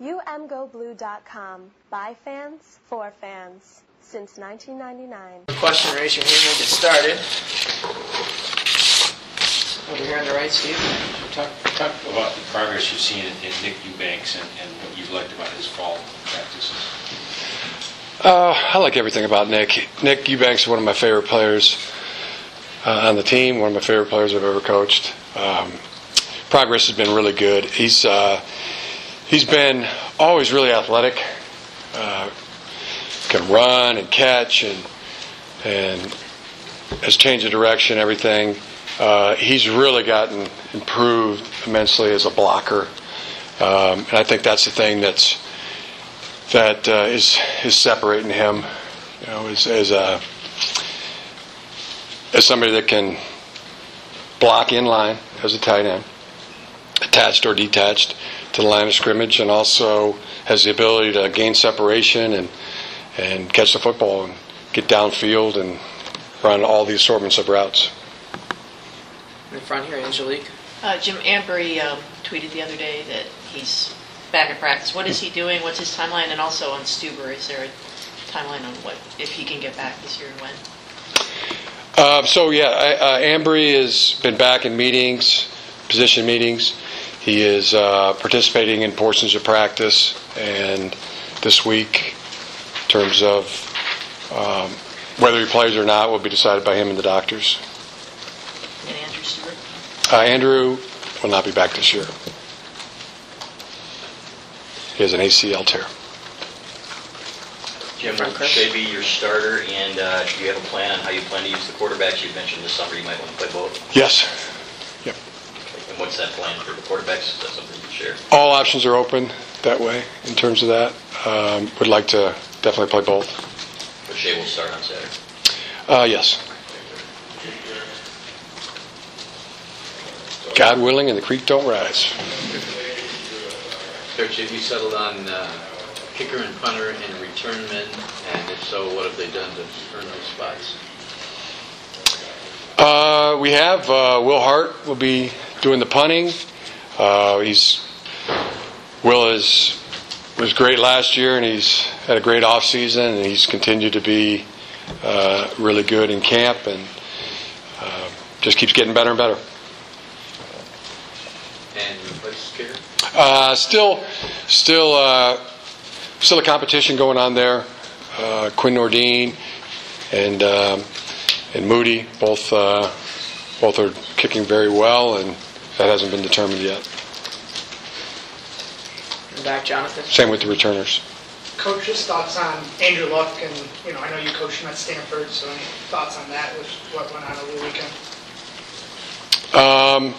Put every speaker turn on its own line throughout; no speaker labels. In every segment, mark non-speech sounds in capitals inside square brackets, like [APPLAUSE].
UMGoBlue.com. By fans, for fans. Since 1999.
Question, raise your hand, we'll get started. Over here on the right, Steve.
Talk, talk about the progress you've seen in, in Nick Eubanks and, and what you've liked about his fall practices.
Uh, I like everything about Nick. Nick Eubanks is one of my favorite players uh, on the team, one of my favorite players I've ever coached. Um, progress has been really good. He's uh, he's been always really athletic. Uh, can run and catch and and has changed the direction, everything. Uh, he's really gotten improved immensely as a blocker, um, and I think that's the thing that's that uh, is is separating him, you know, as as a as somebody that can block in line as a tight end, attached or detached to the line of scrimmage, and also has the ability to gain separation and and catch the football and get downfield and run all the assortments of routes.
In front here, Angelique.
Uh, Jim Ambry um, tweeted the other day that he's back at practice. What is he doing? What's his timeline? And also on Stueber, is there a timeline on what if he can get back this year and when?
Uh, so yeah, I, uh, Ambry has been back in meetings, position meetings. He is uh, participating in portions of practice, and this week, in terms of um, whether he plays or not, will be decided by him and the doctors.
And Andrew Stueber?
Uh, Andrew will not be back this year. He has an ACL tear.
Jim,
Front
will
Chris.
Shea be your starter, and uh, do you have a plan on how you plan to use the quarterbacks? You mentioned this summer you might want to play both.
Yes. Yep.
And what's that plan for the quarterbacks? Is that something you can share?
All options are open that way in terms of that. Um, would like to definitely play both.
But Shea will start on Saturday.
Uh, yes. God willing, and the creek don't rise.
Coach, have you settled on uh, kicker and punter and return men? And if so, what have they done to earn those spots?
Uh, we have uh, Will Hart will be doing the punting. Uh, he's Will is was great last year, and he's had a great off season, and he's continued to be uh, really good in camp, and uh, just keeps getting better and better.
And?
Uh, still, still, uh, still a competition going on there. Uh, Quinn Nordin and um, and Moody both uh, both are kicking very well, and that hasn't been determined yet.
And back, Jonathan.
Same with the returners.
Coach, just thoughts on Andrew Luck, and you know, I know you coached him at Stanford, so any thoughts on that with what went on over the weekend?
Um,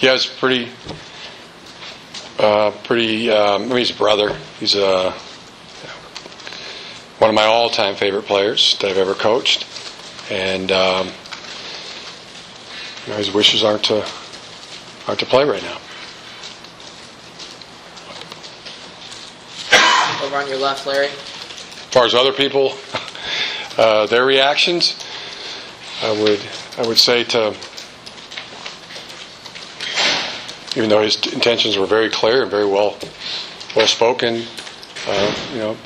yeah, it's pretty, uh, pretty. Um, I mean, he's a brother. He's a one of my all-time favorite players that I've ever coached, and um, you know, his wishes aren't to aren't to play right now.
Over on your left, Larry.
As far as other people, [LAUGHS] uh, their reactions, I would I would say to, even though his intentions were very clear and very well well spoken, uh, you know,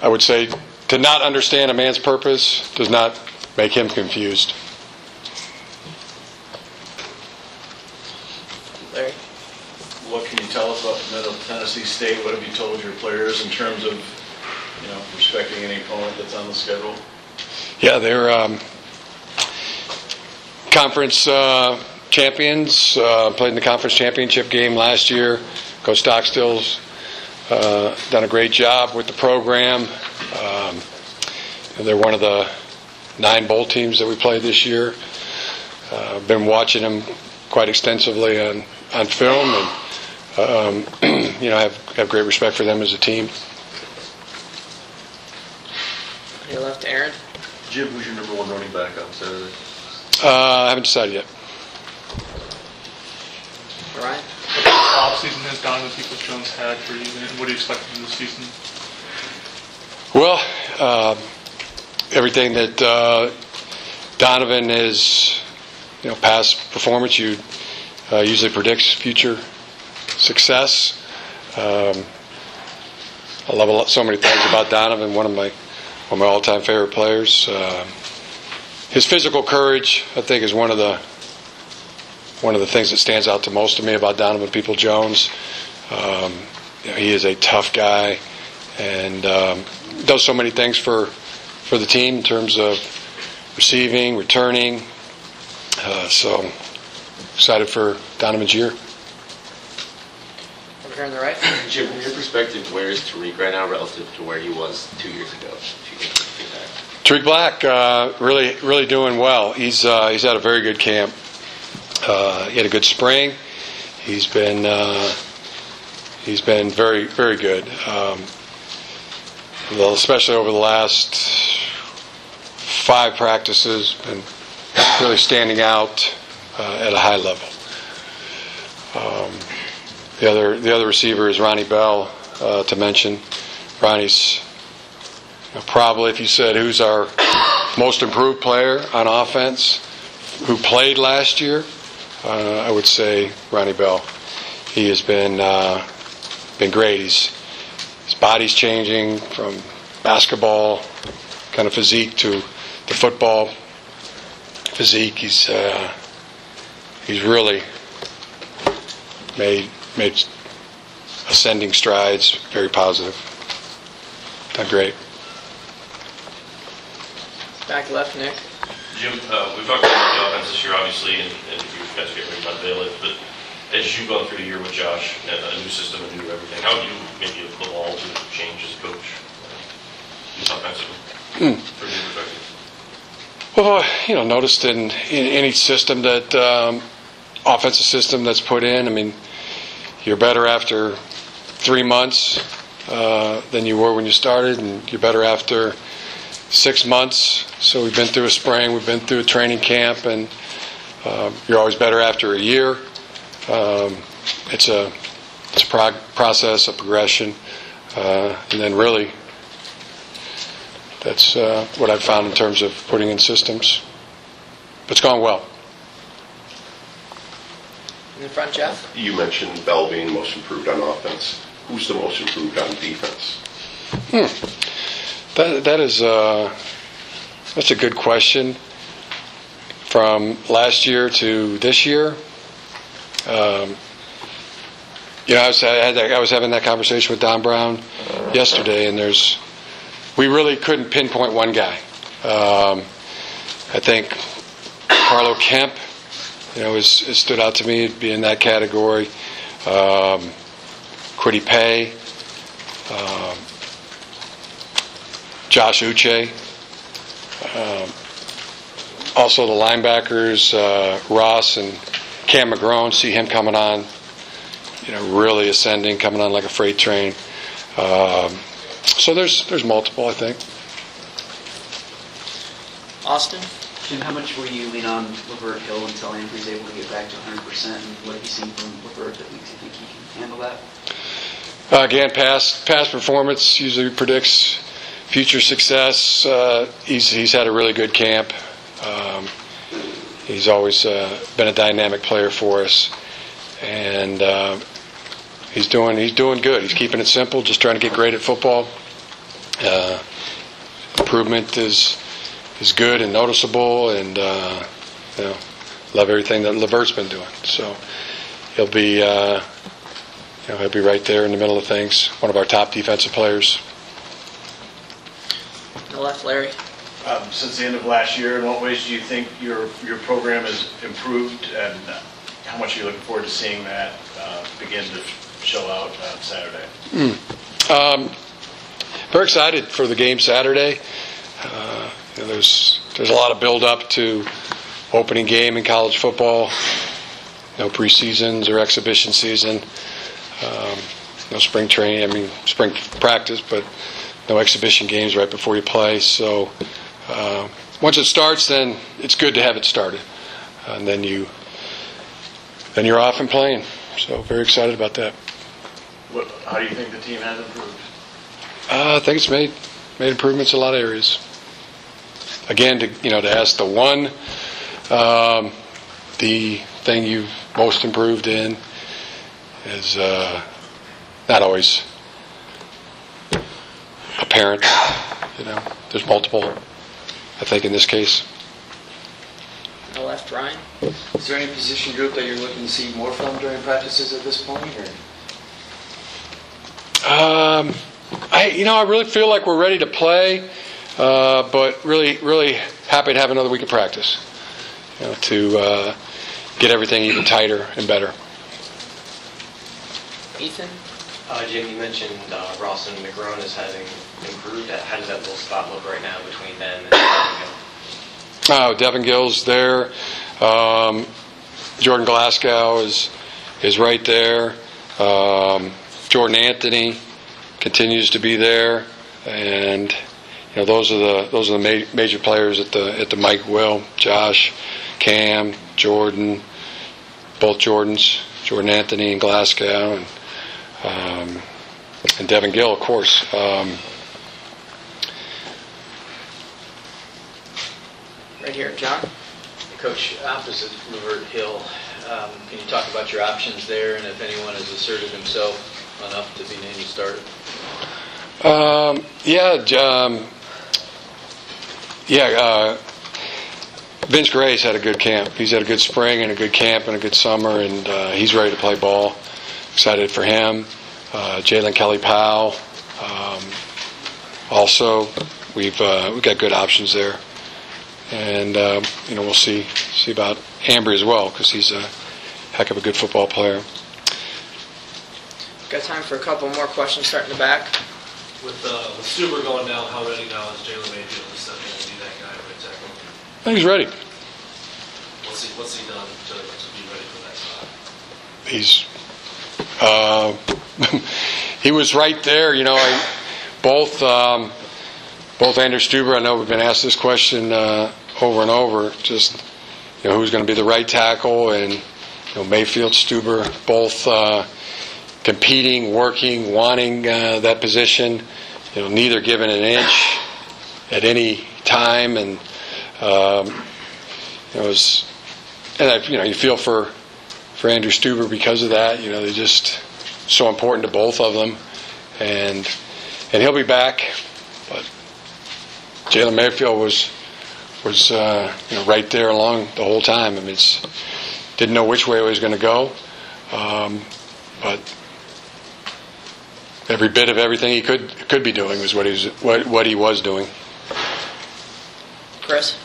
I would say to not understand a man's purpose does not make him confused.
Larry.
What can you tell us about Middle State? What have you told your players in terms of, you know, respecting any opponent that's on the schedule?
Yeah, they're um, conference uh, champions. Uh, played in the conference championship game last year. Coach Stockstill's uh, done a great job with the program. Um, they're one of the nine bowl teams that we played this year. Uh, been watching them quite extensively on, on film, and um, [CLEARS THROAT] you know, I have have great respect for them as a team.
On your left, Aaron.
Jim, who's your number one running back on Saturday?
Uh, I haven't decided yet.
Ryan.
off season has Donovan Peoples Jones had for you, and what do you expect from this season?
Well, uh, everything that uh, Donovan is, you know, past performance, you uh, usually predicts future success. Um, I love so many things about Donovan. One of my one of my all-time favorite players. Um his physical courage, I think, is one of the one of the things that stands out to most of me about Donovan People Jones. Um, you know, he is a tough guy and um, does so many things for for the team in terms of receiving, returning. Uh, so excited for Donovan's year.
Over here on the right. [CLEARS THROAT]
Jim, from your perspective, where is Tarik right now relative to where he was two years ago? If you can do that.
Tarik Black, uh, really, really doing well. He's uh, he's had a very good camp. Uh, he had a good spring. He's been uh, he's been very, very good. Um, well, especially over the last five practices, been really standing out uh, at a high level. Um, the other the other receiver is Ronnie Bell. Uh, to mention, Ronnie's know, probably if you said who's our most improved player on offense, who played last year, uh, I would say Ronnie Bell. He has been uh, been great. He's his body's changing from basketball kind of physique to the football physique. He's uh, he's really made made ascending strides. Very positive. Done great.
Back left, Nick.
Jim, uh, we've talked about the offense this year, obviously, and, and you guys are getting ready to unveil it, but as you've gone through the year with Josh, and a new system, a new everything, how do you maybe evolve and change as a coach? uh, Offensively, from your perspective?
Well, you know, noticed in, in any system that um, offensive system that's put in. I mean, you're better after three months uh, than you were when you started, and you're better after six months. So we've been through a spring, we've been through a training camp, and um, you're always better after a year. Um, it's a it's a prog- process, a progression, uh, and then really that's uh, what I've found in terms of putting in systems. But it's gone well.
In the front, Jeff.
You mentioned Bell being most improved on offense. Who's the most improved on defense?
That that is uh, that's a good question. From last year to this year, um, you know, I was, I, had that, I was having that conversation with Don Brown yesterday, and there's we really couldn't pinpoint one guy. Um, I think Carlo Kemp, you know, is, is stood out to me be in that category. Um, Kwity Paye, um, Josh Uche. Um, also the linebackers, uh, Ross and Cam McGrone, see him coming on, you know, really ascending, coming on like a freight train. Um, so there's there's multiple, I think.
Austin.
Jim, how much will you lean on Lavert Hill until Andrew's able to get back to 100%? And what have you seen from Lavert that makes you think he can handle that?
Uh, again, past past performance usually predicts future success. Uh, he's he's had a really good camp. Um, he's always uh, been a dynamic player for us, and uh, he's doing he's doing good. He's keeping it simple, just trying to get great at football. Uh, improvement is is good and noticeable, and uh, you know, love everything that Lavert's been doing. So he'll be. Uh, you know, he'll be right there in the middle of things. One of our top defensive players.
On the left, Larry.
Um, Since the end of last year, in what ways do you think your, your program has improved, and how much are you looking forward to seeing that uh, begin to show out on Saturday?
Um, very excited for the game Saturday. Uh, you know, there's there's a lot of build up to opening game in college football. No preseasons or exhibition season. Um, no spring training. I mean spring practice, but no exhibition games right before you play. So uh, once it starts, then it's good to have it started, and then you then you're off and playing. So very excited about that.
What, how do you think the team has improved?
Uh, I think it's made made improvements in a lot of areas. Again, to you know, to ask the one, um, the thing you've most improved in is uh, not always apparent. You know, there's multiple, I think, in this case.
The left, Ryan.
Is there any position group that you're looking to see more from during practices at this point, or?
Um, I, you know, I really feel like we're ready to play, uh, but really, really happy to have another week of practice. You know, to uh, get everything even tighter and better.
Ethan.
Uh, Jim, you mentioned uh, Ross and McGrone as having improved. How does that little spot look right now between them and
Oh, Devin Gil's there. Um, Jordan Glasgow is is right there. Um, Jordan Anthony continues to be there, and you know those are the those are the ma- major players at the at the Mike Will, Josh, Cam, Jordan, both Jordans, Jordan Anthony and Glasgow, and um, and Devin Gil, of course. Um,
Right here, John.
Coach, opposite Lavert Hill, um, can you talk about your options there and if anyone has asserted himself enough to be named starter?
Um, yeah, j- um, yeah. Uh, Vince Gray's had a good camp. He's had a good spring and a good camp and a good summer, and uh, he's ready to play ball. Excited for him. Uh, Jalen Kelly Powell. Um, also, we've uh, we've got good options there, and um, you know we'll see see about Ambry as well because he's a heck of a good football player.
Got time for a couple more questions starting in the back.
With, uh, with Stueber going down, how ready now is Jalen Mayfield to step in and be that guy at right tackle?
I think he's ready.
What's he, what's he done to, to be ready for that
he's uh, [LAUGHS] he was right there. You know, I, both um, both Andrew Stueber. I know we've been asked this question uh, over and over. Just you know, who's going to be the right tackle, and you know, Mayfield, Stueber, both uh, competing, working, wanting uh, that position. You know, neither given an inch at any time, and um, it was. And I, you know, you feel for for Andrew Stueber because of that. You know, they're just so important to both of them, and and he'll be back. But Jalen Mayfield was was uh, you know right there along the whole time. I mean, it's, didn't know which way it was going to go, um, but every bit of everything he could could be doing was what he was what, what he was doing.
Chris.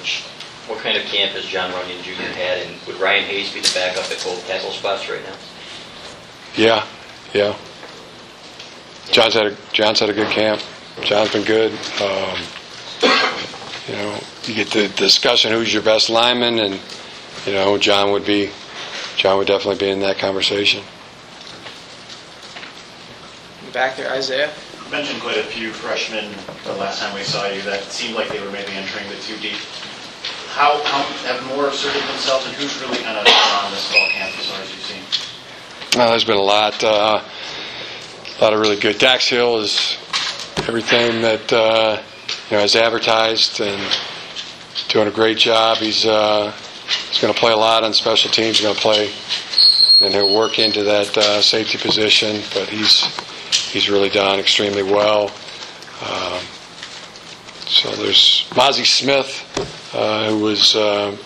Coach, what kind of camp has John Runyan Jr. had, and would Ryan Hayes be the backup at both tackle spots right now?
Yeah, yeah. John's had a John's had a good camp. John's been good. Um, you know, you get the discussion who's your best lineman, and you know John would be John would definitely be in that conversation.
Back there, Isaiah.
You mentioned quite a few freshmen the last time we saw you that seemed like they were maybe entering the two deep. How, how have more asserted themselves, and who's really kind of on this fall camp as far as you've seen?
Well, there's been a lot, uh, a lot of really good. Dax Hill is everything that uh, you know is advertised and doing a great job. He's uh, he's going to play a lot on special teams. He's going to play and he'll work into that uh, safety position. But he's he's really done extremely well. Um, so there's Mazi Smith, who was uh,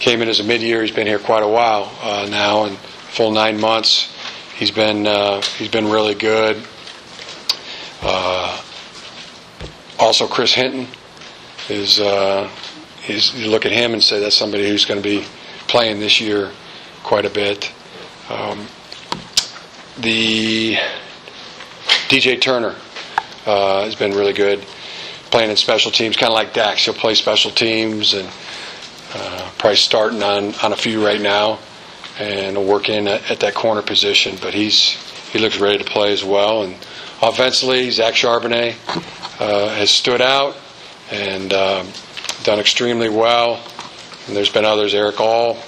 came in as a mid-year. He's been here quite a while uh, now, and full nine months. He's been uh, he's been really good. Uh, also, Chris Hinton is uh, is you look at him and say that's somebody who's going to be playing this year quite a bit. Um, the DJ Turner uh, has been really good playing in special teams, kind of like Dax. He'll play special teams and uh, probably starting on, on a few right now, and will work in at, at that corner position. But he's he looks ready to play as well. And offensively, Zach Charbonnet uh, has stood out and um, done extremely well. And there's been others. Erick All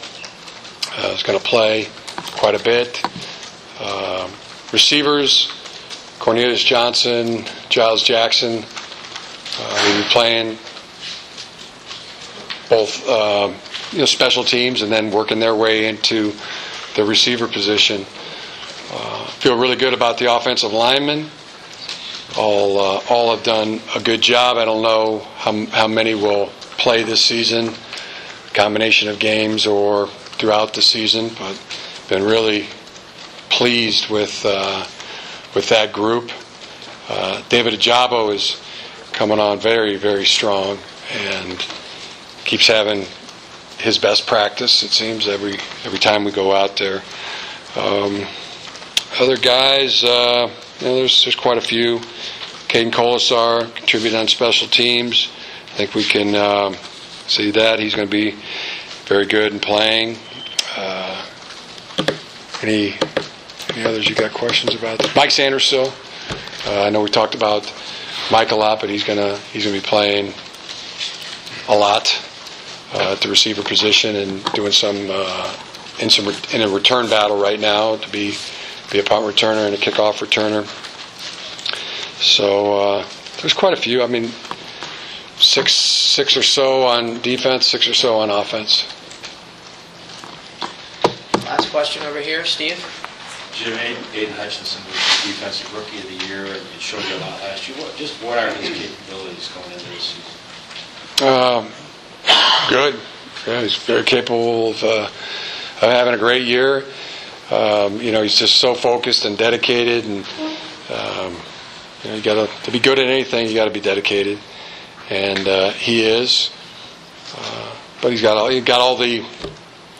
uh, is going to play quite a bit. Um, receivers, Cornelius Johnson, Giles Jackson, uh, will be playing both um, you know special teams and then working their way into the receiver position. Uh, feel really good about the offensive linemen. all uh, all have done a good job. I don't know how how many will play this season, combination of games or throughout the season, but been really pleased with uh, with that group. Uh, David Ojabo is coming on very very strong and keeps having his best practice. It seems every every time we go out there. Um, other guys, uh, you know, there's there's quite a few. Caden Kolesar contributed on special teams. I think we can um, see that he's going to be very good in playing. Uh, any any others you got questions about? Mike Sainristil. Uh, I know we talked about Mike a lot, but he's gonna he's gonna be playing a lot uh, at the receiver position and doing some uh, in some in a return battle right now to be be a punt returner and a kickoff returner. So uh, there's quite a few. I mean, six six or so on defense, six or so on offense.
Last question over here, Steve.
Jim, Aidan Hutchinson was the defensive rookie of the year, and it showed you a lot last year. What, just what are his capabilities going into this season?
Um, good. Yeah, he's very capable of, uh, of having a great year. Um, you know, he's just so focused and dedicated, and um, you know, you got to to be good at anything. You got to be dedicated, and uh, he is. Uh, but he's got all, he's got all the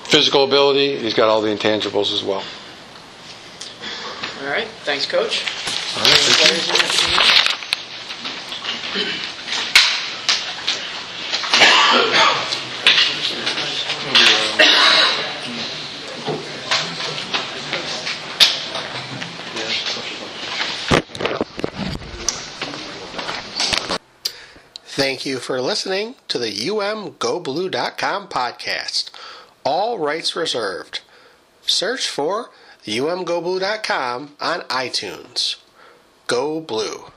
physical ability. He's got all the intangibles as well.
All right, thanks, Coach.
All right,
Any
thank you.
players in this
Thank you for listening to the umgoblue.com podcast. All rights reserved. Search for umgoblue.com on iTunes. Go Blue.